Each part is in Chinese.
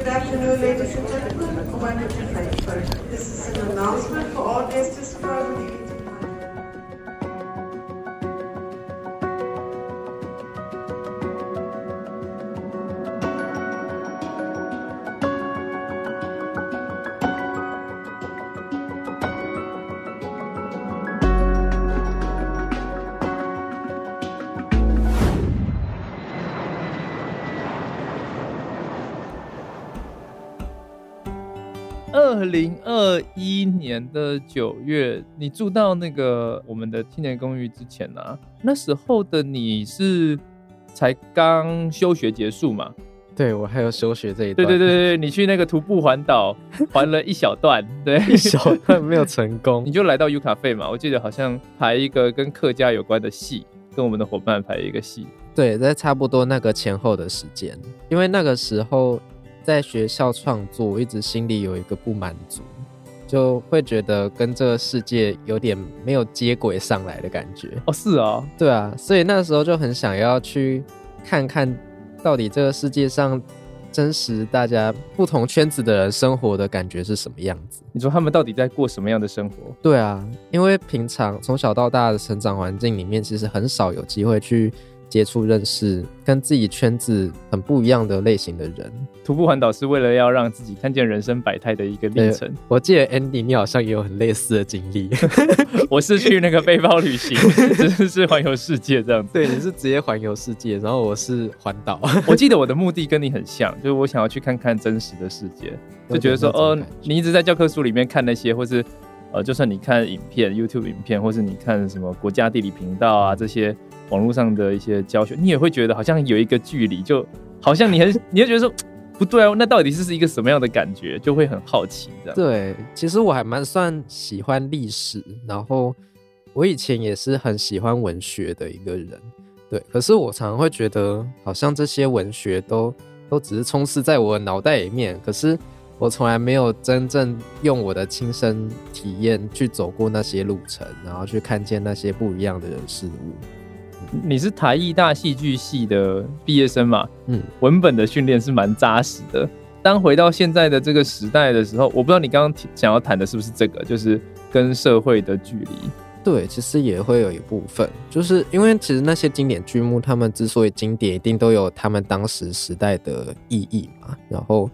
Good afternoon, ladies and gentlemen. This is an announcement for all guests describing 二一年的九月，你住到那个我们的青年公寓之前呢、啊？那时候的你是才刚休学结束嘛？对，我还有休学这一段。对对对对，你去那个徒步环岛，环了一小段，对，一小段没有成功，你就来到 UCafe 嘛？我记得好像排一个跟客家有关的戏，跟我们的伙伴排一个戏。对，在差不多那个前后的时间，因为那个时候。在学校创作，我一直心里有一个不满足，就会觉得跟这个世界有点没有接轨上来的感觉。哦，是啊，对啊，所以那时候就很想要去看看到底这个世界上真实大家不同圈子的人生活的感觉是什么样子。你说他们到底在过什么样的生活？对啊，因为平常从小到大的成长环境里面，其实很少有机会去。接触认识跟自己圈子很不一样的类型的人，徒步环岛是为了要让自己看见人生百态的一个历程。我记得 Andy，你好像也有很类似的经历。我是去那个背包旅行，只是环游世界这样子。对，你是直接环游世界，然后我是环岛。我记得我的目的跟你很像，就是我想要去看看真实的世界，就觉得说，哦，你一直在教科书里面看那些，或是呃，就算你看影片、YouTube 影片，或是你看什么国家地理频道啊这些。网络上的一些教学，你也会觉得好像有一个距离，就好像你很，你会觉得说不对啊，那到底是一个什么样的感觉？就会很好奇这样。对，其实我还蛮算喜欢历史，然后我以前也是很喜欢文学的一个人。对，可是我常常会觉得，好像这些文学都都只是充斥在我脑袋里面，可是我从来没有真正用我的亲身体验去走过那些路程，然后去看见那些不一样的人事物。你是台艺大戏剧系的毕业生嘛？嗯，文本的训练是蛮扎实的。当回到现在的这个时代的时候，我不知道你刚刚想要谈的是不是这个，就是跟社会的距离。对，其实也会有一部分，就是因为其实那些经典剧目，他们之所以经典，一定都有他们当时时代的意义嘛。然后，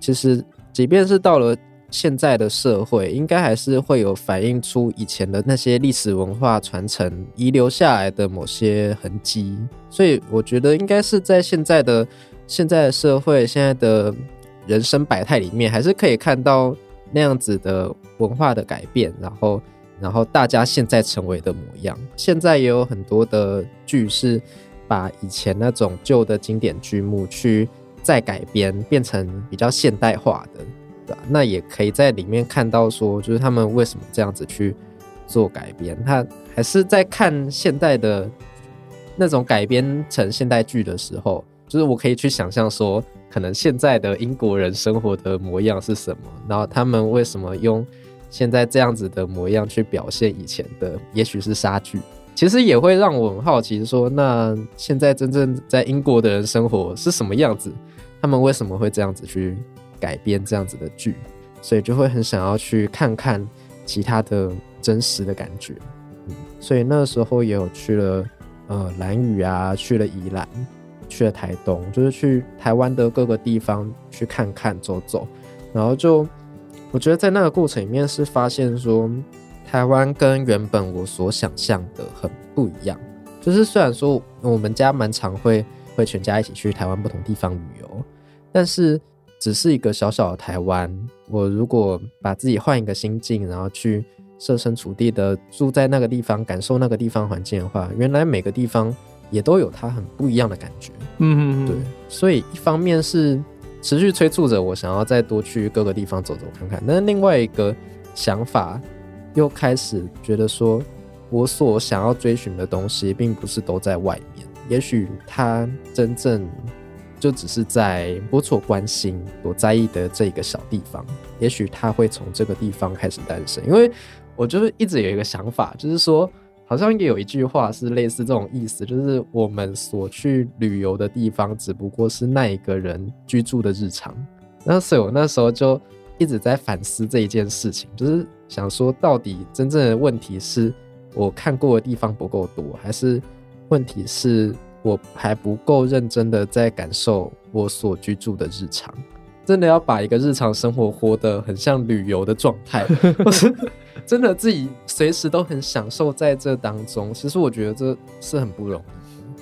其实即便是到了。现在的社会应该还是会有反映出以前的那些历史文化传承遗留下来的某些痕迹，所以我觉得应该是在现在的现在的社会、现在的人生百态里面，还是可以看到那样子的文化的改变，然后然后大家现在成为的模样。现在也有很多的剧是把以前那种旧的经典剧目去再改编，变成比较现代化的。那也可以在里面看到说，就是他们为什么这样子去做改编。他还是在看现代的那种改编成现代剧的时候，就是我可以去想象说，可能现在的英国人生活的模样是什么，然后他们为什么用现在这样子的模样去表现以前的，也许是杀剧。其实也会让我很好奇说，那现在真正在英国的人生活是什么样子？他们为什么会这样子去？改编这样子的剧，所以就会很想要去看看其他的真实的感觉。嗯，所以那个时候也有去了呃兰屿啊，去了宜兰，去了台东，就是去台湾的各个地方去看看走走。然后就我觉得在那个过程里面是发现说，台湾跟原本我所想象的很不一样。就是虽然说我们家蛮常会会全家一起去台湾不同地方旅游，但是。只是一个小小的台湾，我如果把自己换一个心境，然后去设身处地的住在那个地方，感受那个地方环境的话，原来每个地方也都有它很不一样的感觉。嗯嗯，对。所以一方面是持续催促着我想要再多去各个地方走走看看，但是另外一个想法又开始觉得说，我所想要追寻的东西，并不是都在外面，也许它真正。就只是在不错关心、我在意的这个小地方，也许他会从这个地方开始诞生。因为我就是一直有一个想法，就是说，好像也有一句话是类似这种意思，就是我们所去旅游的地方，只不过是那一个人居住的日常。那所以我那时候就一直在反思这一件事情，就是想说，到底真正的问题是我看过的地方不够多，还是问题是我还不够认真的在感受我所居住的日常？真的要把一个日常生活活得很像旅游的状态，或是真的自己随时都很享受在这当中。其实我觉得这是很不容易。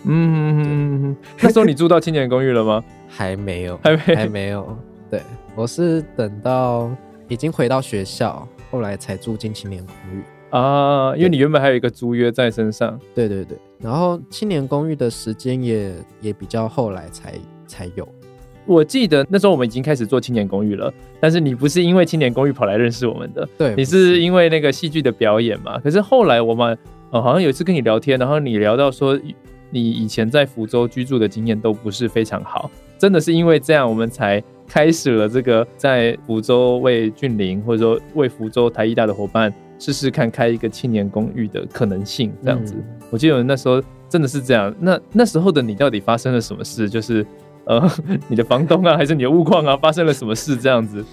嗯，那时候你住到青年公寓了吗？还没有，还没，还没有。对，我是等到已经回到学校，后来才住进青年公寓啊。因为你原本还有一个租约在身上。对对对，然后青年公寓的时间也也比较后来才才有。我记得那时候我们已经开始做青年公寓了，但是你不是因为青年公寓跑来认识我们的，对，你是因为那个戏剧的表演嘛。可是后来我们呃好像有一次跟你聊天，然后你聊到说。你以前在福州居住的经验都不是非常好，真的是因为这样，我们才开始了这个在福州为俊霖或者说为福州台艺大的伙伴试试看开一个青年公寓的可能性，这样子。嗯、我记得那时候真的是这样。那那时候的你到底发生了什么事？就是呃，你的房东啊，还是你的物况啊，发生了什么事？这样子。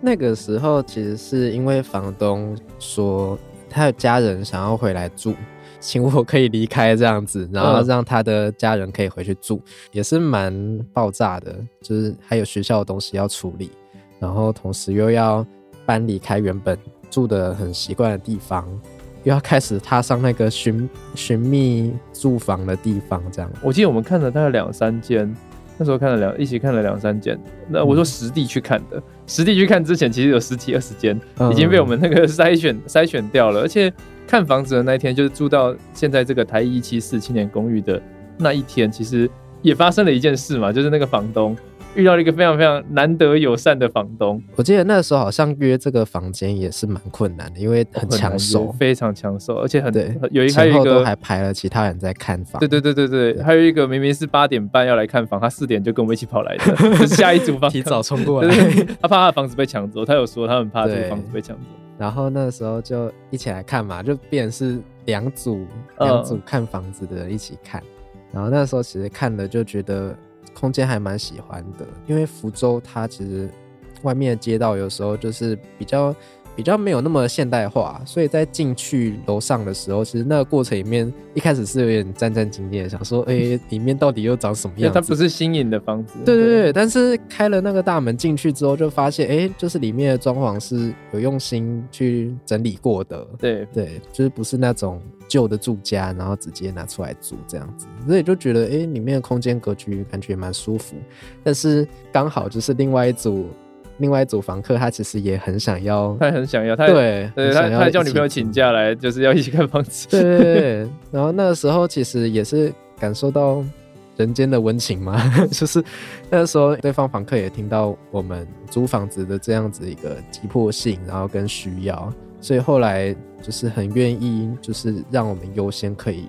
那个时候其实是因为房东说他的家人想要回来住。请我可以离开这样子，然后让他的家人可以回去住，嗯、也是蛮爆炸的。就是还有学校的东西要处理，然后同时又要搬离开原本住的很习惯的地方，又要开始踏上那个寻寻觅住房的地方。这样，我记得我们看了大概两三间，那时候看了两，一起看了两三间。那我说实地去看的，嗯、实地去看之前，其实有十几二十间已经被我们那个筛选筛选掉了，而且。看房子的那一天，就是住到现在这个台一七四青年公寓的那一天，其实也发生了一件事嘛，就是那个房东遇到了一个非常非常难得友善的房东。我记得那时候好像约这个房间也是蛮困难的，因为很抢手，非常抢手，而且很对，有一还有一个还排了其他人在看房。对对对对对，还有一个明明是八点半要来看房，他四点就跟我们一起跑来的，就是下一组房提早冲过来，他怕他的房子被抢走，他有说他很怕这个房子被抢走。然后那时候就一起来看嘛，就变成是两组两组看房子的人一起看。然后那时候其实看了就觉得空间还蛮喜欢的，因为福州它其实外面的街道有时候就是比较。比较没有那么现代化，所以在进去楼上的时候，其实那个过程里面一开始是有点战战兢兢的，想说，哎、欸，里面到底又长什么样子？它不是新颖的房子。对对对，但是开了那个大门进去之后，就发现，哎、欸，就是里面的装潢是有用心去整理过的。对对，就是不是那种旧的住家，然后直接拿出来住这样子，所以就觉得，哎、欸，里面的空间格局感觉蛮舒服。但是刚好就是另外一组。另外一组房客，他其实也很想要，他很想要，他对，对他他叫女朋友请假来，就是要一起看房子。对对对。然后那个时候，其实也是感受到人间的温情嘛，就是那个时候，对方房客也听到我们租房子的这样子一个急迫性，然后跟需要，所以后来就是很愿意，就是让我们优先可以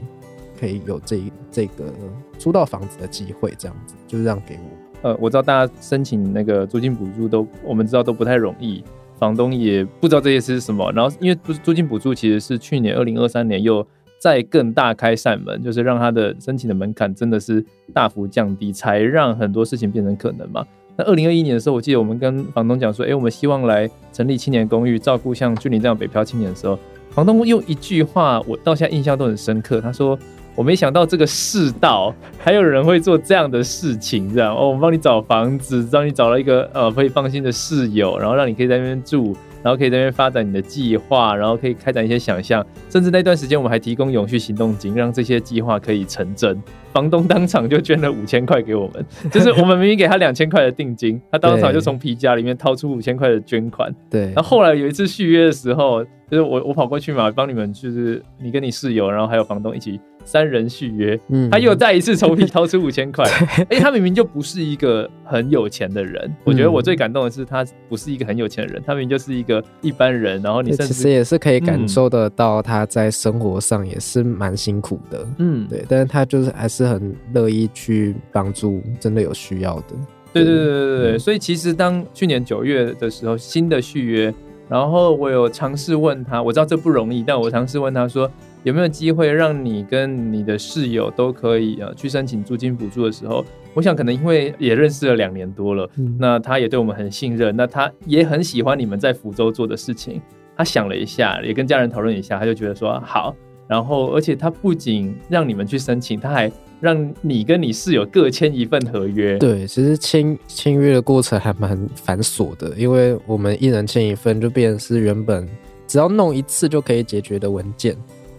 可以有这这个租到房子的机会，这样子就是让给我。呃，我知道大家申请那个租金补助都，我们知道都不太容易，房东也不知道这些是什么。然后，因为租租金补助其实是去年二零二三年又再更大开扇门，就是让他的申请的门槛真的是大幅降低，才让很多事情变成可能嘛。那二零二一年的时候，我记得我们跟房东讲说，哎、我们希望来成立青年公寓，照顾像俊霖这样北漂青年的时候，房东用一句话，我到现在印象都很深刻，他说。我没想到这个世道还有人会做这样的事情，这样哦，我们帮你找房子，让你找了一个呃可以放心的室友，然后让你可以在那边住，然后可以在那边发展你的计划，然后可以开展一些想象，甚至那段时间我们还提供永续行动金，让这些计划可以成真。房东当场就捐了五千块给我们，就是我们明明给他两千块的定金，他当场就从皮夹里面掏出五千块的捐款。对，然后后来有一次续约的时候，就是我我跑过去嘛，帮你们就是你跟你室友，然后还有房东一起。三人续约，嗯，他又再一次从皮掏出五千块，哎，他明明就不是一个很有钱的人。我觉得我最感动的是，他不是一个很有钱的人，他明明就是一个一般人。然后你其实也是可以感受得到他在生活上也是蛮辛苦的，嗯，对。但是他就是还是很乐意去帮助真的有需要的。对对对对对对。所以其实当去年九月的时候，新的续约，然后我有尝试问他，我知道这不容易，但我尝试问他说。有没有机会让你跟你的室友都可以呃去申请租金补助的时候，我想可能因为也认识了两年多了，嗯、那他也对我们很信任，那他也很喜欢你们在福州做的事情。他想了一下，也跟家人讨论一下，他就觉得说好。然后，而且他不仅让你们去申请，他还让你跟你室友各签一份合约。对，其实签签约的过程还蛮繁琐的，因为我们一人签一份，就变成是原本只要弄一次就可以解决的文件，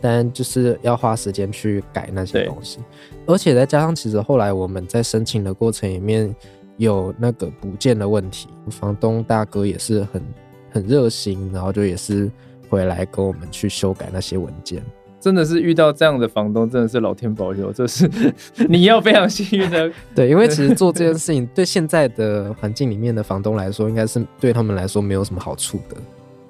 但就是要花时间去改那些东西。而且再加上，其实后来我们在申请的过程里面有那个补件的问题，房东大哥也是很很热心，然后就也是回来跟我们去修改那些文件。真的是遇到这样的房东，真的是老天保佑，就是 你要非常幸运的。对，因为其实做这件事情，对现在的环境里面的房东来说，应该是对他们来说没有什么好处的。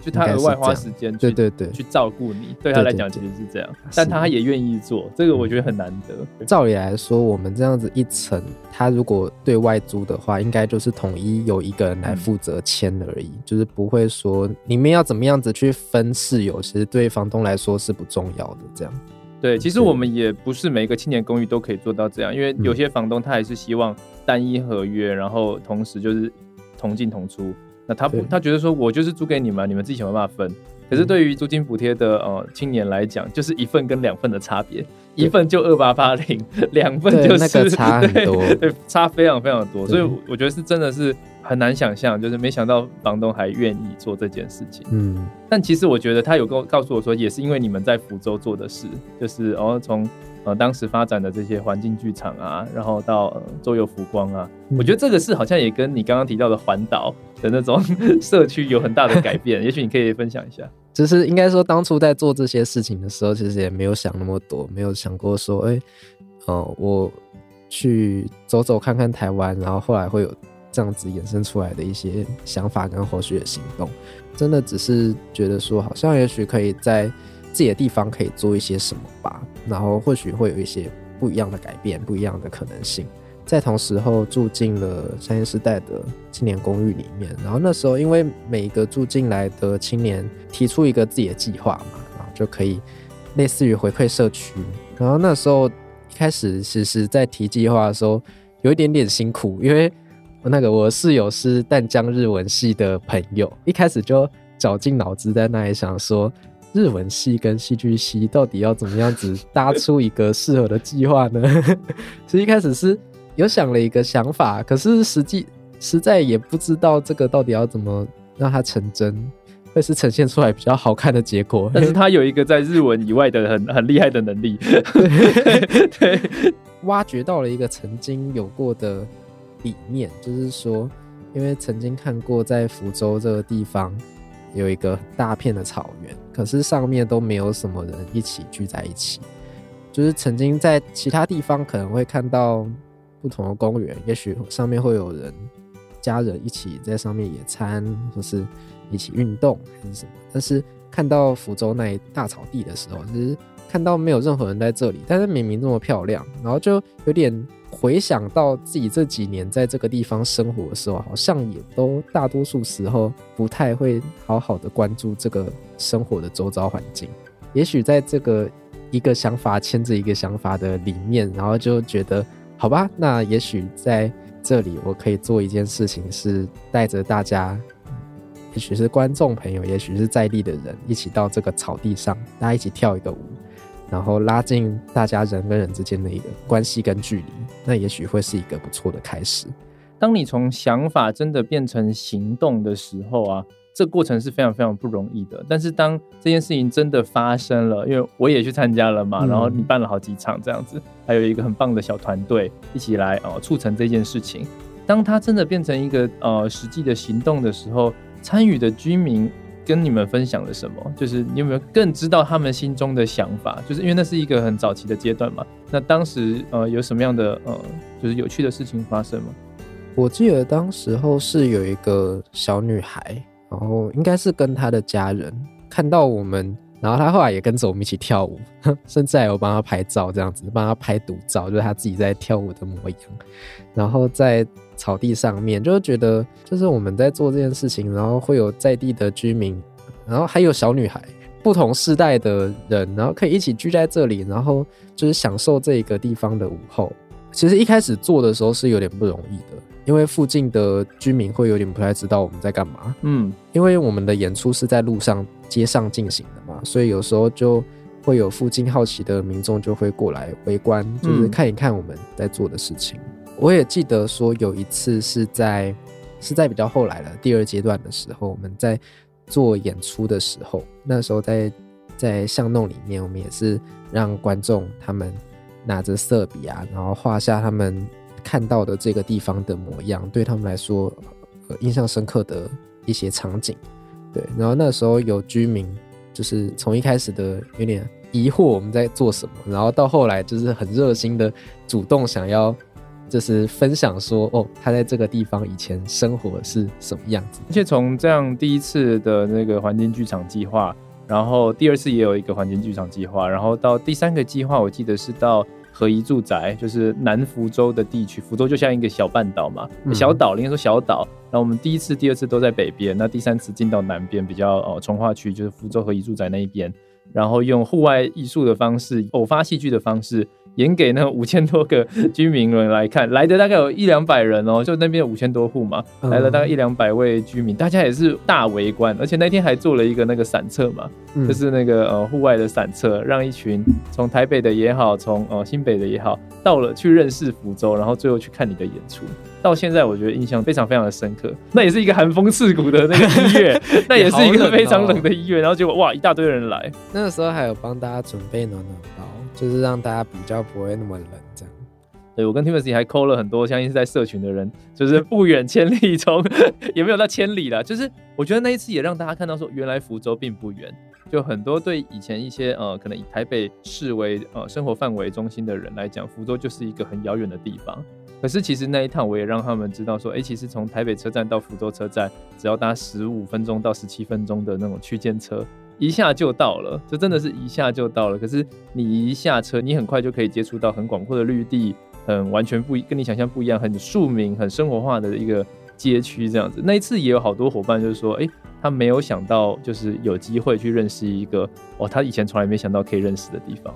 就他额外花时间，对对对，去照顾你，对他来讲其实是这样，但他也愿意做，这个我觉得很难得。照理来说，我们这样子一层，他如果对外租的话，应该就是统一有一个人来负责签而已，就是不会说里面要怎么样子去分室友，其实对房东来说是不重要的。这样，对，其实我们也不是每一个青年公寓都可以做到这样，因为有些房东他还是希望单一合约，然后同时就是同进同出。那他不，他觉得说，我就是租给你们，你们自己想办法分。可是对于租金补贴的呃青年来讲，就是一份跟两份的差别，一份就二八八零，两份就是那个差很多，对，对，差非常非常多。所以我觉得是真的是很难想象，就是没想到房东还愿意做这件事情。嗯，但其实我觉得他有告告诉我说，也是因为你们在福州做的事，就是哦从。呃，当时发展的这些环境剧场啊，然后到、呃、周游浮光啊，嗯、我觉得这个是好像也跟你刚刚提到的环岛的那种 社区有很大的改变。也许你可以分享一下。就是应该说，当初在做这些事情的时候，其实也没有想那么多，没有想过说，哎、欸，哦、呃，我去走走看看台湾，然后后来会有这样子衍生出来的一些想法跟后续的行动。真的只是觉得说，好像也许可以在。自己的地方可以做一些什么吧，然后或许会有一些不一样的改变，不一样的可能性。在同时候住进了三星时代的青年公寓里面，然后那时候因为每一个住进来的青年提出一个自己的计划嘛，然后就可以类似于回馈社区。然后那时候一开始其实在提计划的时候有一点点辛苦，因为那个我室友是淡江日文系的朋友，一开始就绞尽脑汁在那里想说。日文系跟戏剧系到底要怎么样子搭出一个适合的计划呢？其实一开始是有想了一个想法，可是实际实在也不知道这个到底要怎么让它成真，会是呈现出来比较好看的结果。但是他有一个在日文以外的很很厉害的能力，对，挖掘到了一个曾经有过的理念，就是说，因为曾经看过在福州这个地方。有一个大片的草原，可是上面都没有什么人一起聚在一起。就是曾经在其他地方可能会看到不同的公园，也许上面会有人家人一起在上面野餐，或是一起运动还是什么。但是看到福州那一大草地的时候，就是看到没有任何人在这里，但是明明这么漂亮，然后就有点。回想到自己这几年在这个地方生活的时候，好像也都大多数时候不太会好好的关注这个生活的周遭环境。也许在这个一个想法牵着一个想法的里面，然后就觉得好吧，那也许在这里我可以做一件事情，是带着大家，也许是观众朋友，也许是在地的人，一起到这个草地上，大家一起跳一个舞。然后拉近大家人跟人之间的一个关系跟距离，那也许会是一个不错的开始。当你从想法真的变成行动的时候啊，这过程是非常非常不容易的。但是当这件事情真的发生了，因为我也去参加了嘛，然后你办了好几场这样子，还有一个很棒的小团队一起来哦促成这件事情。当它真的变成一个呃实际的行动的时候，参与的居民。跟你们分享了什么？就是你有没有更知道他们心中的想法？就是因为那是一个很早期的阶段嘛。那当时呃有什么样的呃就是有趣的事情发生吗？我记得当时候是有一个小女孩，然后应该是跟她的家人看到我们，然后他后来也跟着我们一起跳舞，甚至还有帮他拍照，这样子帮他拍独照，就是他自己在跳舞的模样，然后在。草地上面，就是觉得就是我们在做这件事情，然后会有在地的居民，然后还有小女孩，不同世代的人，然后可以一起聚在这里，然后就是享受这个地方的午后。其实一开始做的时候是有点不容易的，因为附近的居民会有点不太知道我们在干嘛。嗯，因为我们的演出是在路上、街上进行的嘛，所以有时候就会有附近好奇的民众就会过来围观，就是看一看我们在做的事情。嗯、我也记得说有一次是在是在比较后来了第二阶段的时候，我们在做演出的时候，那时候在在巷弄里面，我们也是让观众他们。拿着色笔啊，然后画下他们看到的这个地方的模样，对他们来说，呃，印象深刻的一些场景。对，然后那时候有居民，就是从一开始的有点疑惑我们在做什么，然后到后来就是很热心的主动想要，就是分享说，哦，他在这个地方以前生活是什么样子。而且从这样第一次的那个环境剧场计划。然后第二次也有一个环境剧场计划，然后到第三个计划，我记得是到合宜住宅，就是南福州的地区。福州就像一个小半岛嘛，小岛，应该说小岛。然后我们第一次、第二次都在北边，那第三次进到南边，比较哦从化区，就是福州合宜住宅那一边。然后用户外艺术的方式，偶发戏剧的方式。演给那五千多个 居民们来看，来的大概有一两百人哦，就那边有五千多户嘛，来了大概一两百位居民，大家也是大围观，而且那天还做了一个那个散策嘛，就是那个呃户外的散策，让一群从台北的也好，从呃新北的也好，到了去认识福州，然后最后去看你的演出。到现在我觉得印象非常非常的深刻，那也是一个寒风刺骨的那个一月，那也是一个非常冷的一月，然后结果哇一大堆人来，那个时候还有帮大家准备暖暖包。就是让大家比较不会那么冷，这样。对，我跟 Timothy 还 call 了很多，相信是在社群的人，就是不远千里从，也没有到千里了。就是我觉得那一次也让大家看到说，原来福州并不远。就很多对以前一些呃，可能以台北市为呃生活范围中心的人来讲，福州就是一个很遥远的地方。可是其实那一趟我也让他们知道说，哎、其实从台北车站到福州车站，只要搭十五分钟到十七分钟的那种区间车。一下就到了，就真的是一下就到了。可是你一下车，你很快就可以接触到很广阔的绿地，很完全不，跟你想象不一样，很庶民、很生活化的一个街区这样子。那一次也有好多伙伴就是说，哎、他没有想到，就是有机会去认识一个哦，他以前从来没想到可以认识的地方。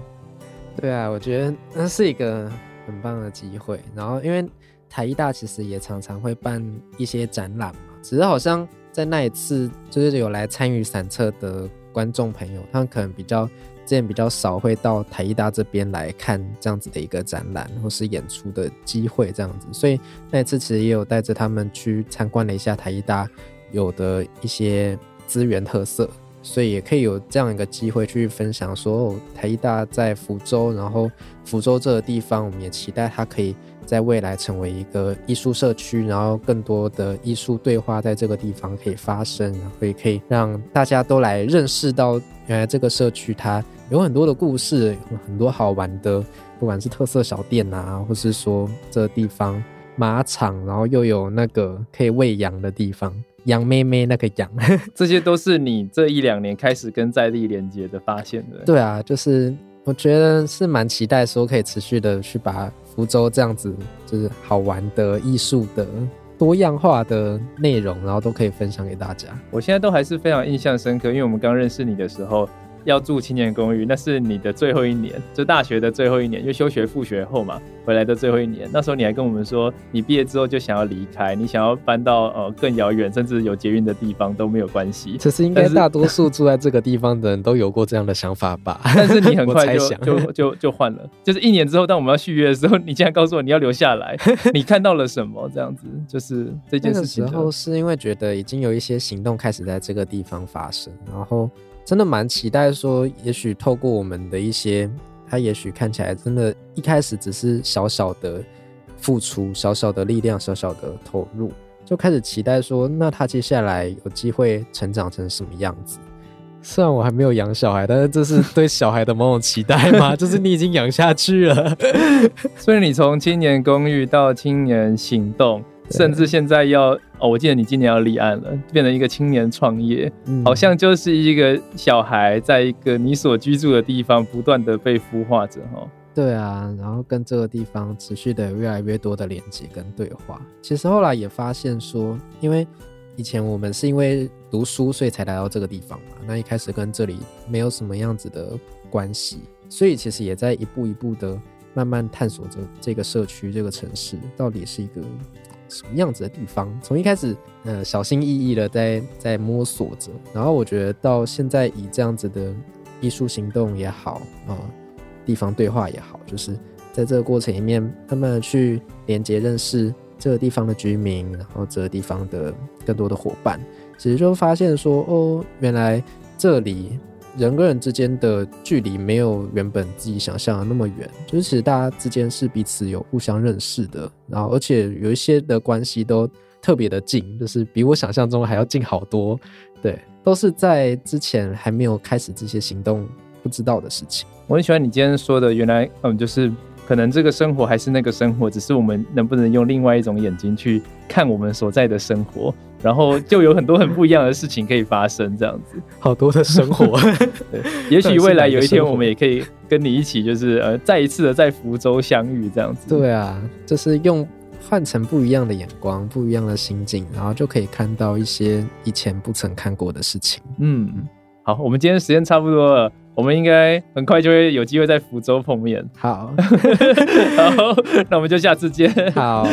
对啊，我觉得那是一个很棒的机会。然后因为台艺大其实也常常会办一些展览嘛，只是好像在那一次就是有来参与散策的。观众朋友，他们可能比较之前比较少会到台艺大这边来看这样子的一个展览或是演出的机会，这样子，所以那一次其实也有带着他们去参观了一下台艺大有的一些资源特色，所以也可以有这样一个机会去分享说，哦，台艺大在福州，然后福州这个地方，我们也期待它可以。在未来成为一个艺术社区，然后更多的艺术对话在这个地方可以发生，然后也可以让大家都来认识到，原来这个社区它有很多的故事，有很多好玩的，不管是特色小店啊，或是说这个地方马场，然后又有那个可以喂羊的地方，羊妹妹那个羊，这些都是你这一两年开始跟在地连接的发现的。对啊，就是我觉得是蛮期待说可以持续的去把。福州这样子就是好玩的艺术的多样化的内容，然后都可以分享给大家。我现在都还是非常印象深刻，因为我们刚认识你的时候。要住青年公寓，那是你的最后一年，就大学的最后一年，因为休学复学后嘛，回来的最后一年。那时候你还跟我们说，你毕业之后就想要离开，你想要搬到呃更遥远，甚至有捷运的地方都没有关系。其实应该大多数住在这个地方的人都有过这样的想法吧？但是你很快就就就 就换了，就是一年之后，当我们要续约的时候，你竟然告诉我你要留下来，你看到了什么？这样子，就是这件事情。那时候是因为觉得已经有一些行动开始在这个地方发生，然后。真的蛮期待说，也许透过我们的一些，他也许看起来真的，一开始只是小小的付出，小小的力量，小小的投入，就开始期待说，那他接下来有机会成长成什么样子？虽然我还没有养小孩，但是这是对小孩的某种期待吗？就是你已经养下去了，所以你从青年公寓到青年行动。甚至现在要哦，我记得你今年要立案了，变成一个青年创业，嗯，好像就是一个小孩在一个你所居住的地方不断的被孵化着哈。对啊，然后跟这个地方持续的越来越多的连接跟对话。其实后来也发现说，因为以前我们是因为读书所以才来到这个地方嘛，那一开始跟这里没有什么样子的关系，所以其实也在一步一步的慢慢探索着这个社区、这个城市到底是一个什么样子的地方。从一开始，呃，小心翼翼的在在摸索着，然后我觉得到现在以这样子的艺术行动也好啊、呃，地方对话也好，就是在这个过程里面，慢慢的去连接、认识这个地方的居民，然后这个地方的更多的伙伴，其实就发现说，哦，原来这里。人跟人之间的距离没有原本自己想象的那么远，就是其实大家之间是彼此有互相认识的，然后而且有一些的关系都特别的近，就是比我想象中还要近好多。对，都是在之前还没有开始这些行动不知道的事情。我很喜欢你今天说的，原来嗯，就是可能这个生活还是那个生活，只是我们能不能用另外一种眼睛去看我们所在的生活。然后就有很多很不一样的事情可以发生，这样子，好多的生活。对，也许未来有一天我们也可以跟你一起，就是呃，再一次的在福州相遇，这样子。对啊，就是用换成不一样的眼光，不一样的心境，然后就可以看到一些以前不曾看过的事情。嗯，好，我们今天时间差不多了，我们应该很快就会有机会在福州碰面。好，好，那我们就下次见。好。